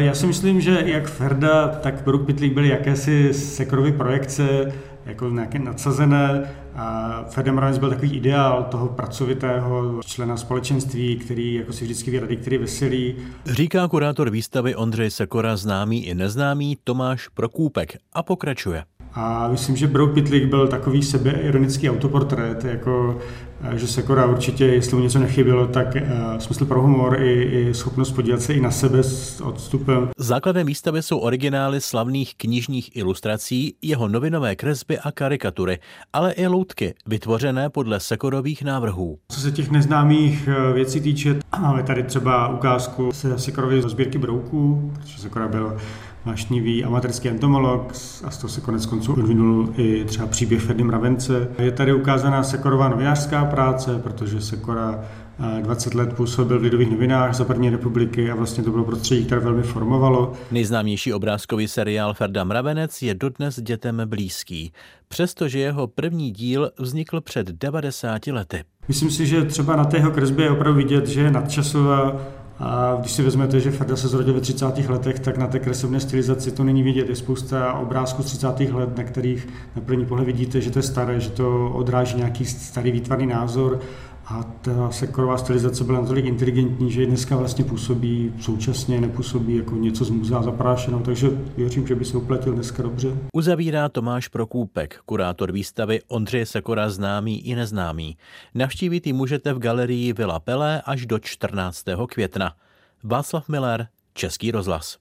Já si myslím, že jak Ferda, tak Brook Pitlík byly jakési sekorovy projekce, jako nějaké nadsazené. A Ferdem Mravenec byl takový ideál toho pracovitého člena společenství, který jako si vždycky vyrady, který veselý. Říká kurátor výstavy Ondřej Sekora známý i neznámý Tomáš Prokůpek a pokračuje. A myslím, že Brouk Pitlik byl takový sebeironický autoportrét, jako že Sekora určitě, jestli mu něco nechybělo, tak uh, smysl pro humor i, i schopnost podívat se i na sebe s odstupem. Základem výstavy jsou originály slavných knižních ilustrací, jeho novinové kresby a karikatury, ale i loutky, vytvořené podle Sekorových návrhů. Co se těch neznámých eh, věcí týče, máme tady třeba ukázku se Sekorovy sbírky brouků, protože Sekora byl vášnivý amatérský entomolog a z toho se konec konců odvinul i třeba příběh Ferdy Mravence. Je tady ukázaná Sekorová novinářská práce, protože Sekora 20 let působil v Lidových novinách za první republiky a vlastně to bylo prostředí, které velmi formovalo. Nejznámější obrázkový seriál Ferda Mravenec je dodnes dětem blízký, přestože jeho první díl vznikl před 90 lety. Myslím si, že třeba na tého kresbě je opravdu vidět, že je nadčasová a když si vezmete, že Ferda se zrodil ve 30. letech, tak na té kresebné stylizaci to není vidět. Je spousta obrázků z 30. let, na kterých na první pohled vidíte, že to je staré, že to odráží nějaký starý výtvarný názor a ta sekorová stylizace byla natolik inteligentní, že dneska vlastně působí současně, nepůsobí jako něco z muzea zaprášeno, takže věřím, že by se uplatil dneska dobře. Uzavírá Tomáš Prokůpek, kurátor výstavy Ondřeje Sekora známý i neznámý. Navštívit ji můžete v galerii Vila Pelé až do 14. května. Václav Miller, Český rozhlas.